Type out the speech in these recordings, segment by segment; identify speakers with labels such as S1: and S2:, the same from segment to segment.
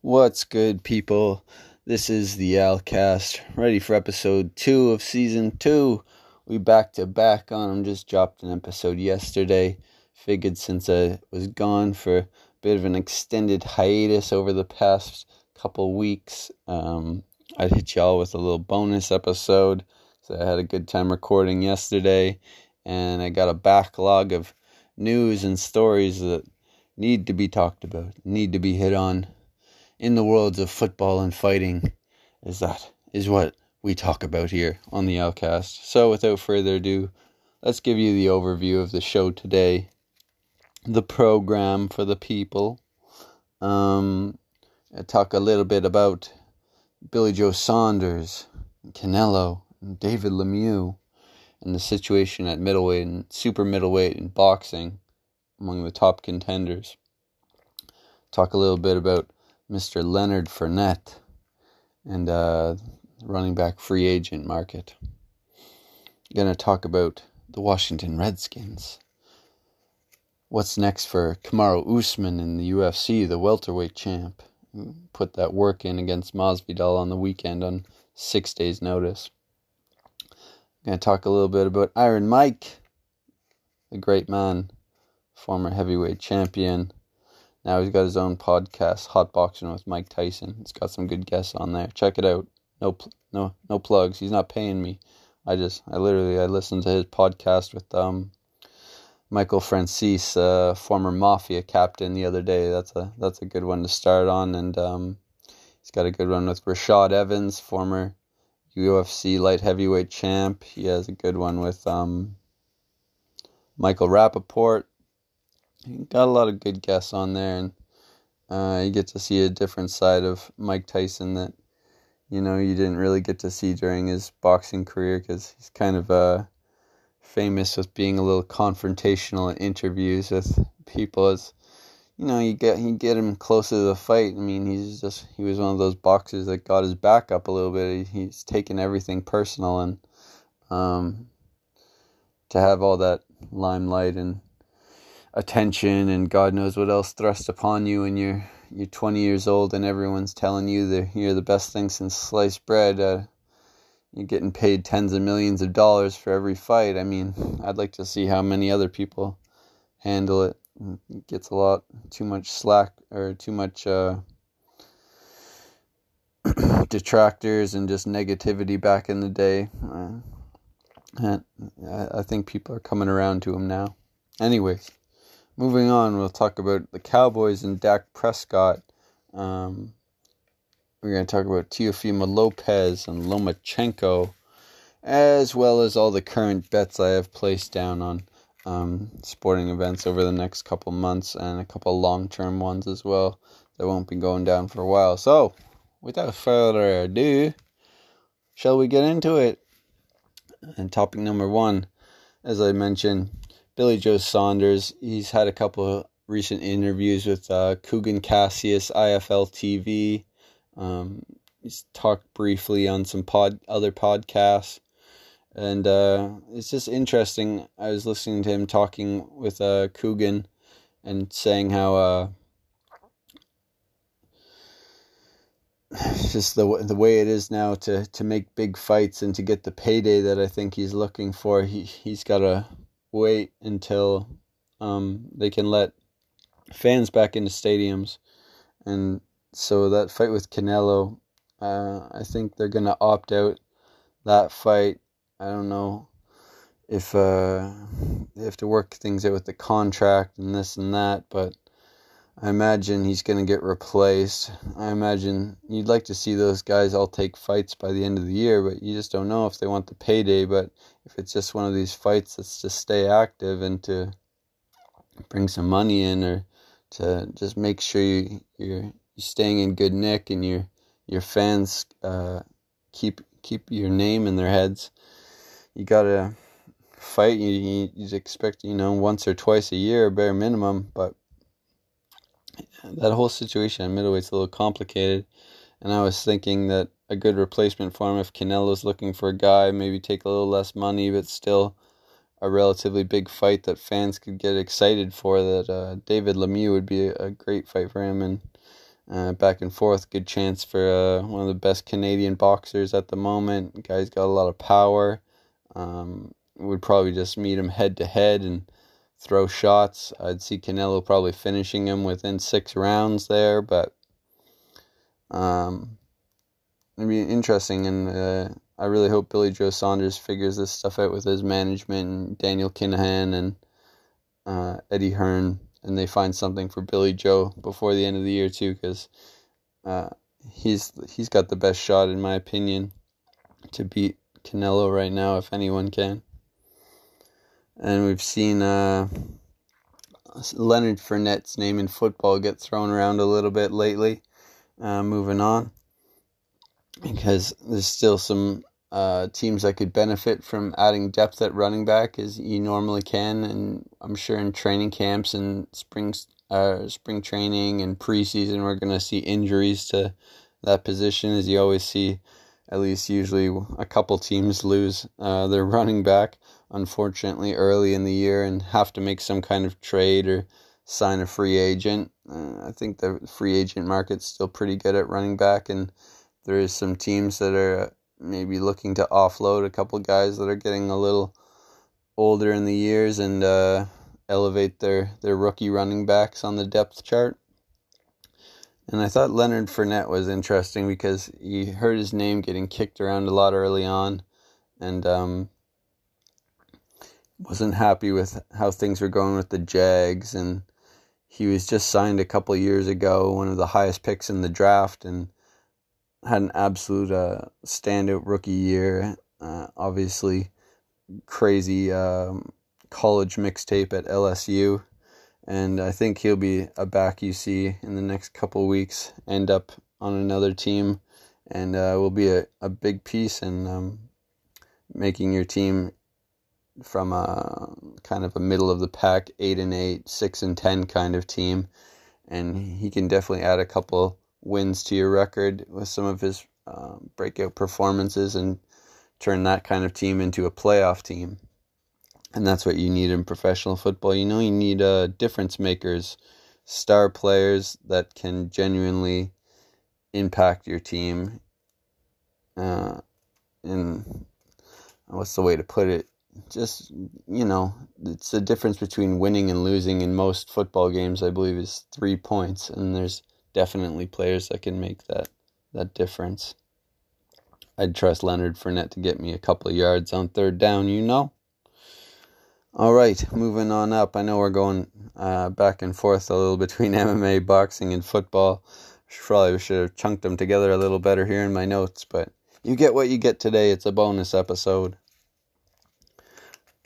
S1: What's good, people? This is the Alcast, ready for episode two of season two. We back to back on them. Just dropped an episode yesterday. Figured since I was gone for a bit of an extended hiatus over the past couple weeks, um, I'd hit y'all with a little bonus episode. So I had a good time recording yesterday, and I got a backlog of news and stories that need to be talked about, need to be hit on in the worlds of football and fighting is that is what we talk about here on the Alcast. So without further ado, let's give you the overview of the show today. The program for the people. Um I talk a little bit about Billy Joe Saunders, Canelo, David Lemieux, and the situation at middleweight and super middleweight in boxing among the top contenders. Talk a little bit about Mr. Leonard Fournette and uh, running back free agent market. Going to talk about the Washington Redskins. What's next for Kamaru Usman in the UFC, the welterweight champ? Put that work in against Masvidal on the weekend on six days' notice. Going to talk a little bit about Iron Mike, the great man, former heavyweight champion now he's got his own podcast, Hot Boxing with Mike Tyson. It's got some good guests on there. Check it out. No, no, no plugs. He's not paying me. I just, I literally, I listened to his podcast with um, Michael Franzese, uh, former Mafia captain, the other day. That's a that's a good one to start on, and um, he's got a good one with Rashad Evans, former UFC light heavyweight champ. He has a good one with um, Michael Rapaport got a lot of good guests on there, and uh, you get to see a different side of Mike Tyson that you know you didn't really get to see during his boxing career because he's kind of uh, famous with being a little confrontational in interviews with people. As you know, you get you get him closer to the fight. I mean, he's just he was one of those boxers that got his back up a little bit. He's taken everything personal, and um, to have all that limelight and attention and God knows what else thrust upon you and you're you're 20 years old and everyone's telling you that you're the best thing since sliced bread. Uh, you're getting paid tens of millions of dollars for every fight. I mean, I'd like to see how many other people handle it. It gets a lot too much slack or too much uh, detractors and just negativity back in the day. Uh, I think people are coming around to him now. Anyways. Moving on, we'll talk about the Cowboys and Dak Prescott. Um, we're going to talk about Teofimo Lopez and Lomachenko, as well as all the current bets I have placed down on um, sporting events over the next couple months and a couple long term ones as well that won't be going down for a while. So, without further ado, shall we get into it? And topic number one, as I mentioned, Billy Joe Saunders. He's had a couple recent interviews with uh, Kugan Cassius, IFL TV. Um, he's talked briefly on some pod other podcasts, and uh, it's just interesting. I was listening to him talking with uh, Kugan and saying how uh, just the the way it is now to to make big fights and to get the payday that I think he's looking for. He he's got to wait until um, they can let fans back into stadiums. And so that fight with Canelo, uh, I think they're going to opt out that fight. I don't know if uh, they have to work things out with the contract and this and that, but I imagine he's going to get replaced. I imagine you'd like to see those guys all take fights by the end of the year, but you just don't know if they want the payday. But if it's just one of these fights that's to stay active and to bring some money in or to just make sure you, you're, you're staying in good nick and your your fans uh, keep keep your name in their heads, you gotta fight. You, you expect you know once or twice a year bare minimum, but that whole situation at middleweight's a little complicated, and I was thinking that a good replacement for him if Canelo's looking for a guy, maybe take a little less money, but still a relatively big fight that fans could get excited for. That uh, David Lemieux would be a, great fight for him, and uh, back and forth, good chance for uh, one of the best Canadian boxers at the moment. guy's got a lot of power. Um, would probably just meet him head to head and throw shots. I'd see Canelo probably finishing him within six rounds there, but um, it'd be interesting. And uh, I really hope Billy Joe Saunders figures this stuff out with his management and Daniel Kinahan and uh, Eddie Hearn, and they find something for Billy Joe before the end of the year too, because uh, he's he's got the best shot in my opinion to beat Canelo right now, if anyone can and we've seen uh, Leonard Fournette's name in football get thrown around a little bit lately. Uh, moving on, because there's still some uh, teams that could benefit from adding depth at running back, as you normally can, and I'm sure in training camps and spring uh, spring training and preseason, we're going to see injuries to that position, as you always see. At least usually a couple teams lose uh, their running back unfortunately, early in the year and have to make some kind of trade or sign a free agent. Uh, I think the free agent market's still pretty good at running back, and there is some teams that are maybe looking to offload a couple guys that are getting a little older in the years and uh, elevate their, their rookie running backs on the depth chart. And I thought Leonard Fournette was interesting because he heard his name getting kicked around a lot early on. And um, wasn't happy with how things were going with the Jags, and he was just signed a couple years ago, one of the highest picks in the draft, and had an absolute uh, standout rookie year. Uh, obviously, crazy um, college mixtape at LSU, and I think he'll be a back you see in the next couple weeks. End up on another team, and uh, will be a, a big piece in um, making your team from a kind of a middle of the pack, eight and eight, six and ten kind of team, and he can definitely add a couple wins to your record with some of his uh, breakout performances and turn that kind of team into a playoff team. And that's what you need in professional football. You know, you need uh, difference makers, star players that can genuinely impact your team. Uh, and what's the way to put it? just you know it's the difference between winning and losing in most football games i believe is three points and there's definitely players that can make that that difference i'd trust leonard Fournette to get me a couple of yards on third down you know all right moving on up. I know we're going uh, back and forth a little between mma boxing and football. Probably should have chunked them together a little better here in my notes but you get what you get today. It's a bonus episode.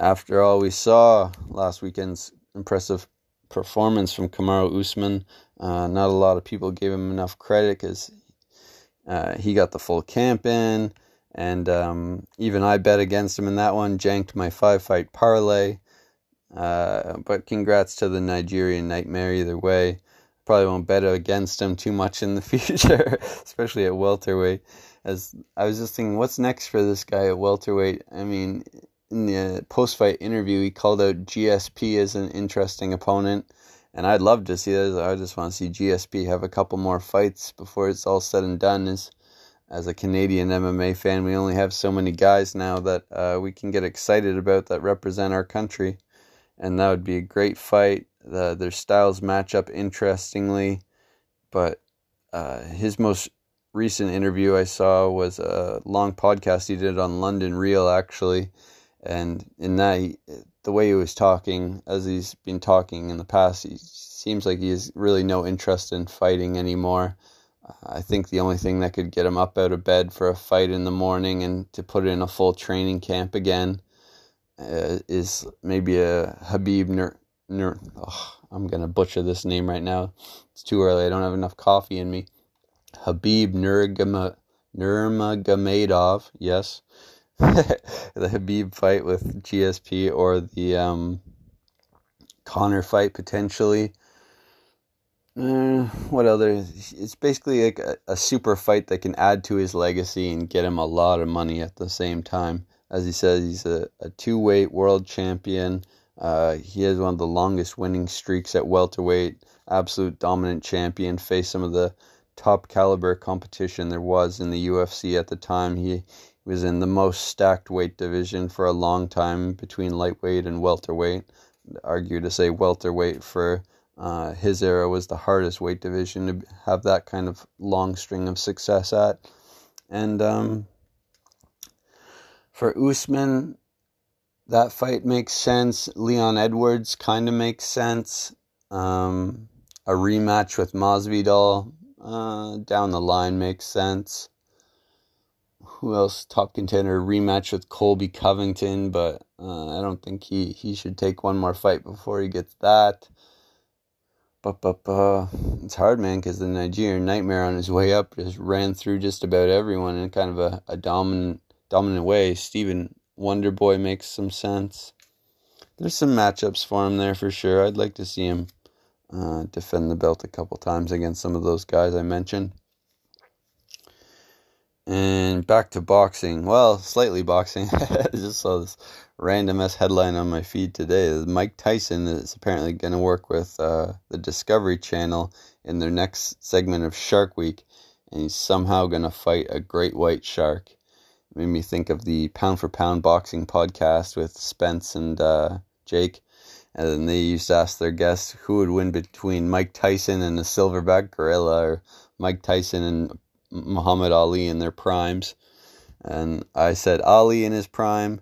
S1: After all we saw last weekend's impressive performance from Kamaru Usman, uh, not a lot of people gave him enough credit because uh, he got the full camp in, and um, even I bet against him in that one, janked my five fight parlay. Uh, but congrats to the Nigerian Nightmare either way. Probably won't bet against him too much in the future, especially at welterweight. As I was just thinking, what's next for this guy at welterweight? I mean, in the post fight interview, he called out GSP as an interesting opponent. And I'd love to see that. I just want to see GSP have a couple more fights before it's all said and done. As, as a Canadian MMA fan, we only have so many guys now that uh, we can get excited about that represent our country. And that would be a great fight. The, their styles match up interestingly. But uh, his most recent interview I saw was a long podcast he did on London Real, actually and in that, he, the way he was talking, as he's been talking in the past, he seems like he has really no interest in fighting anymore. I think the only thing that could get him up out of bed for a fight in the morning and to put in a full training camp again uh, is maybe a Habib Nur. Nur oh, I'm gonna butcher this name right now. It's too early. I don't have enough coffee in me. Habib Nurmagomedov. Yes, the Habib fight with GSP or the um, Conor fight potentially. Uh, what other? It's basically like a, a, super fight that can add to his legacy and get him a lot of money at the same time. As he says, he's a, a two weight world champion. Uh, he has one of the longest winning streaks at welterweight. Absolute dominant champion. Faced some of the top caliber competition there was in the UFC at the time. He was in the most stacked weight division for a long time between lightweight and welterweight. argue to say welterweight for uh, his era was the hardest weight division to have that kind of long string of success at. And um, for Usman, that fight makes sense. Leon Edwards kind of makes sense. Um, a rematch with Masvidal uh, down the line makes sense. Who else? Top contender rematch with Colby Covington, but uh, I don't think he, he should take one more fight before he gets that. But, but, but it's hard, man, because the Nigerian Nightmare on his way up just ran through just about everyone in kind of a, a dominant dominant way. Stephen Wonderboy makes some sense. There's some matchups for him there for sure. I'd like to see him uh, defend the belt a couple times against some of those guys I mentioned. And back to boxing. Well, slightly boxing. I just saw this random ass headline on my feed today. Mike Tyson is apparently going to work with uh, the Discovery Channel in their next segment of Shark Week, and he's somehow going to fight a great white shark. It made me think of the Pound for Pound boxing podcast with Spence and uh, Jake. And then they used to ask their guests who would win between Mike Tyson and a silverback gorilla, or Mike Tyson and Muhammad Ali in their primes. And I said Ali in his prime,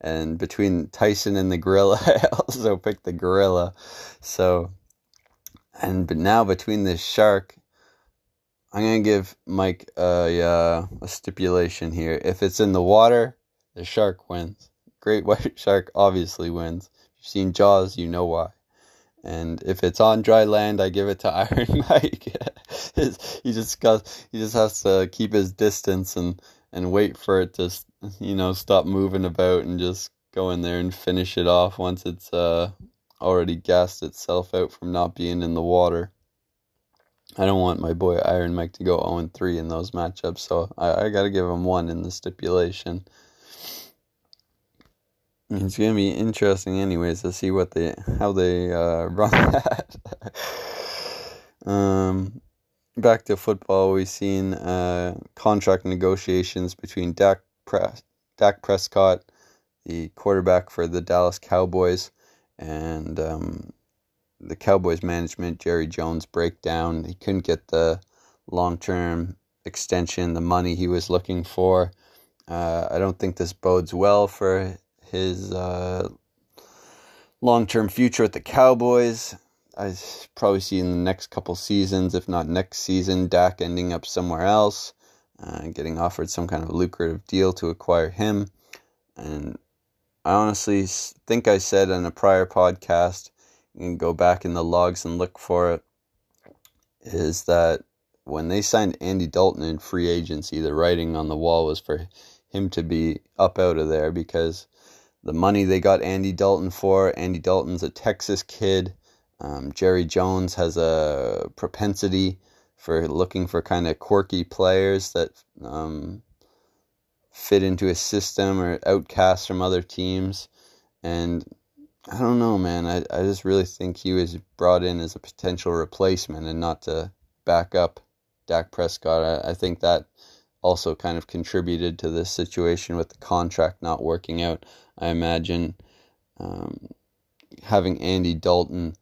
S1: and between Tyson and the gorilla, I also picked the gorilla. So, and but now between this shark, I'm gonna give Mike a uh, a stipulation here. If it's in the water, the shark wins. Great white shark obviously wins. If you've seen Jaws, you know why. And if it's on dry land, I give it to Iron Mike. he just got he just has to keep his distance and and wait for it to you know stop moving about and just go in there and finish it off once it's uh already gassed itself out from not being in the water. I don't want my boy Iron Mike to go 0 3 in those matchups, so I, I got to give him one in the stipulation. It's gonna be interesting, anyways, to see what they how they uh, run that. um, back to football, we've seen uh, contract negotiations between Dak, Pre- Dak Prescott, the quarterback for the Dallas Cowboys, and um, the Cowboys management, Jerry Jones, breakdown. He couldn't get the long term extension, the money he was looking for. Uh, I don't think this bodes well for his uh, long term future at the Cowboys. I probably see in the next couple seasons, if not next season, Dak ending up somewhere else, uh, getting offered some kind of lucrative deal to acquire him. And I honestly think I said in a prior podcast, you can go back in the logs and look for it, is that when they signed Andy Dalton in free agency, the writing on the wall was for him to be up out of there because the money they got Andy Dalton for, Andy Dalton's a Texas kid um, Jerry Jones has a propensity for looking for kind of quirky players that um, fit into his system or outcasts from other teams. And I don't know, man. I, I just really think he was brought in as a potential replacement and not to back up Dak Prescott. I, I think that also kind of contributed to this situation with the contract not working out. I imagine um, having Andy Dalton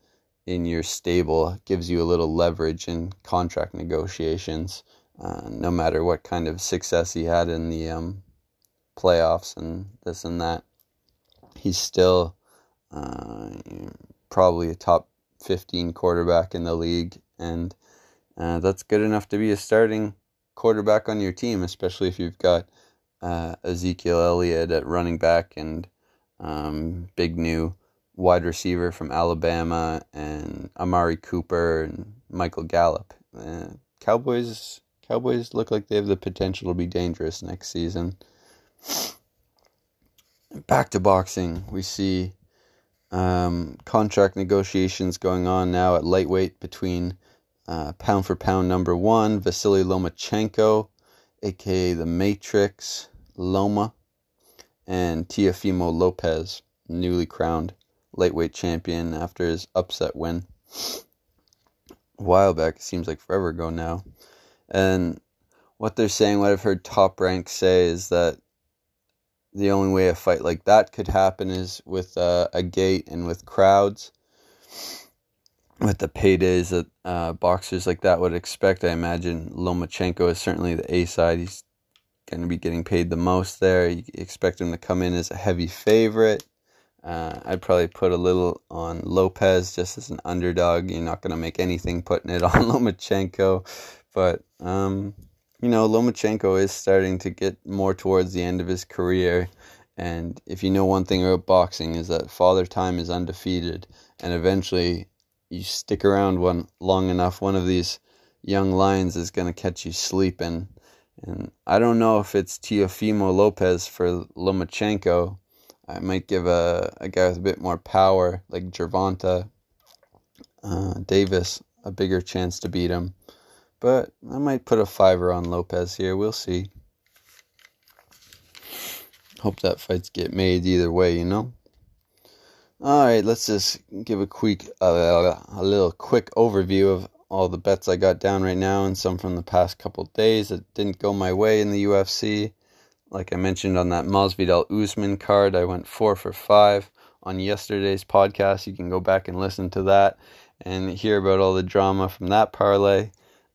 S1: in your stable gives you a little leverage in contract negotiations, uh, no matter what kind of success he had in the um, playoffs and this and that. He's still uh, probably a top 15 quarterback in the league, and uh, that's good enough to be a starting quarterback on your team, especially if you've got uh, Ezekiel Elliott at running back and um, big new wide receiver from Alabama and Amari Cooper and Michael Gallup. Uh, Cowboys Cowboys look like they have the potential to be dangerous next season. Back to boxing, we see um, contract negotiations going on now at lightweight between uh, pound for pound number one, Vasily Lomachenko, aka the Matrix Loma, and Teofimo Lopez, newly crowned lightweight champion after his upset win. A while back, it seems like forever ago now. And what they're saying, what I've heard top rank say, is that the only way a fight like that could happen is with uh, a gate and with crowds. With the paydays that uh, boxers like that would expect, I imagine Lomachenko is certainly the A side. He's going to be getting paid the most there. You expect him to come in as a heavy favorite. Uh, I'd probably put a little on Lopez just as an underdog. You're not going to make anything putting it on Lomachenko. But um, you know, Lomachenko is starting to get more towards the end of his career. And if you know one thing about boxing is that father time is undefeated. And eventually you stick around one long enough, one of these young lions is going to catch you sleeping. And I don't know if it's Teofimo Lopez for Lomachenko. I might give a, a guy with a bit more power, like Gervonta uh, Davis, a bigger chance to beat him. But I might put a fiver on Lopez here. We'll see. Hope that fights get made either way, you know. All right, let's just give a quick, uh, a little quick overview of all the bets I got down right now, and some from the past couple days that didn't go my way in the UFC. Like I mentioned on that Masvidal Usman card, I went four for five on yesterday's podcast. You can go back and listen to that and hear about all the drama from that parlay.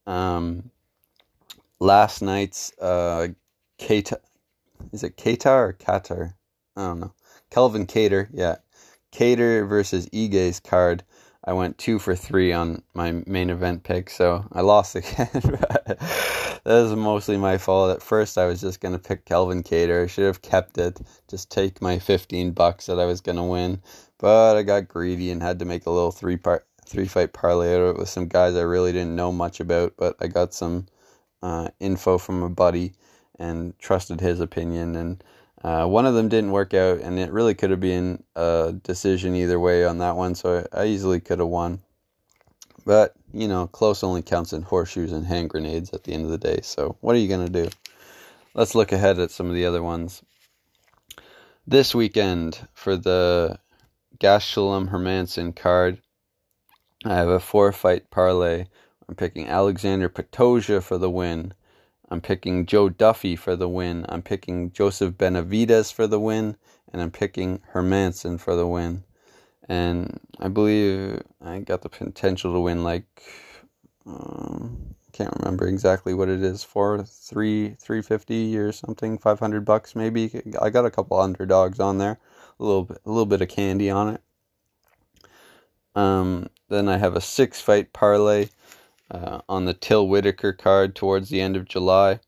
S1: Um, last night's uh, is it Qatar or Qatar? I don't know. Kelvin Kattar, yeah. Kattar versus Ige's card. I went two for three on my main event pick, so I lost again. that was mostly my fault. At first, I was just gonna pick Kelvin Kattar. I should have kept it, just take my fifteen bucks that I was gonna win. But I got greedy and had to make a little three part three fight parlay out of it with some guys I really didn't know much about, but I got some uh, info from a buddy and trusted his opinion. And uh, one of them didn't work out, and it really could have been a decision either way on that one, so I, I easily could have won. But, you know, close only counts in horseshoes and hand grenades at the end of the day, so what are you going to do? Let's look ahead at some of the other ones. This weekend for the Gastelum Hermansson card, I have a four fight parlay. I'm picking Alexander Pantoja for the win. I'm picking Joe Duffy for the win. I'm picking Joseph Benavidez for the win. And I'm picking Hermansson for the win. And I believe I got the potential to win like um, can't remember exactly what it is for three three fifty or something, five hundred bucks maybe. I got a couple underdogs on there, a little bit, a little bit of candy on it. Um, then I have a six fight parlay uh, on the Till Whittaker card towards the end of July.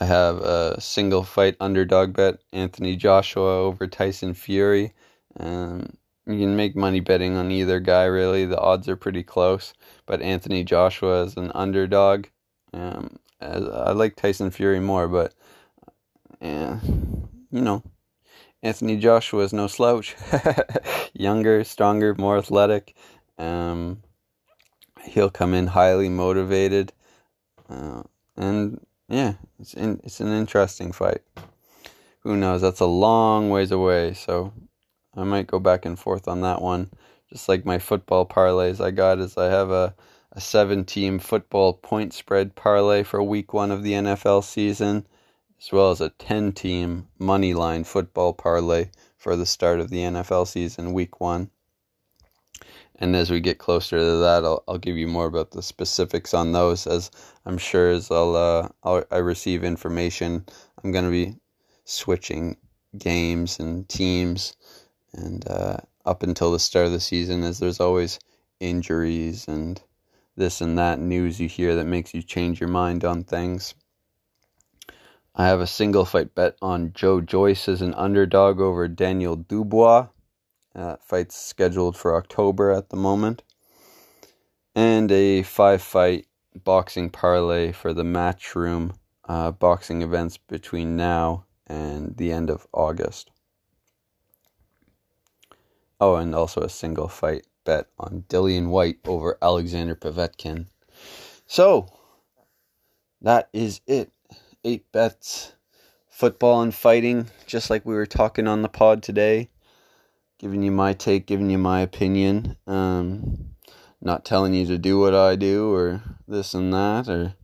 S1: I have a single fight underdog bet Anthony Joshua over Tyson Fury. Um, you can make money betting on either guy, really. The odds are pretty close. But Anthony Joshua is an underdog. Um, I like Tyson Fury more, but yeah, you know, Anthony Joshua is no slouch. Younger, stronger, more athletic. Um, he'll come in highly motivated, uh, and yeah, it's in, it's an interesting fight. Who knows? That's a long ways away, so I might go back and forth on that one. Just like my football parlays, I got is I have a a seven team football point spread parlay for week one of the NFL season as well as a 10 team money line football parlay for the start of the NFL season, week one. And as we get closer to that, I'll, I'll give you more about the specifics on those as I'm sure as I'll, uh, I'll I receive information. I'm going to be switching games and teams and uh, up until the start of the season as there's always injuries and this and that news you hear that makes you change your mind on things. I have a single fight bet on Joe Joyce as an underdog over Daniel Dubois. Uh, fight's scheduled for October at the moment. And a five fight boxing parlay for the matchroom uh, boxing events between now and the end of August. Oh, and also a single fight bet on Dillian Whyte over Alexander Povetkin. So, that is it. Eight bets, football and fighting, just like we were talking on the pod today. Giving you my take, giving you my opinion. Um, not telling you to do what I do or this and that or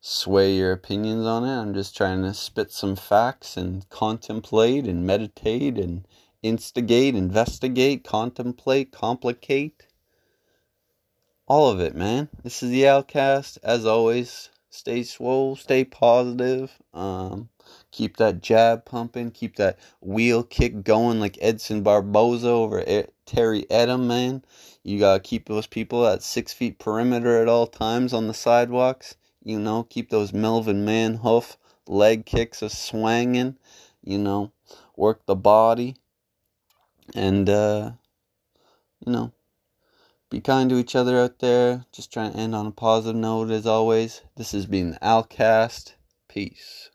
S1: sway your opinions on it. I'm just trying to spit some facts and contemplate and meditate and instigate, investigate, contemplate, complicate. All of it, man. This is the Alcast. As always, stay swole, stay positive. Um, keep that jab pumping, keep that wheel kick going like Edson Barboza over Terry Etim, man. You gotta keep those people at six feet perimeter at all times on the sidewalks. You know, keep those Melvin Manhoef leg kicks a swanging. You know, work the body. And, uh, you know, be kind to each other out there. Just trying to end on a positive note as always. This has been Alcast. Peace.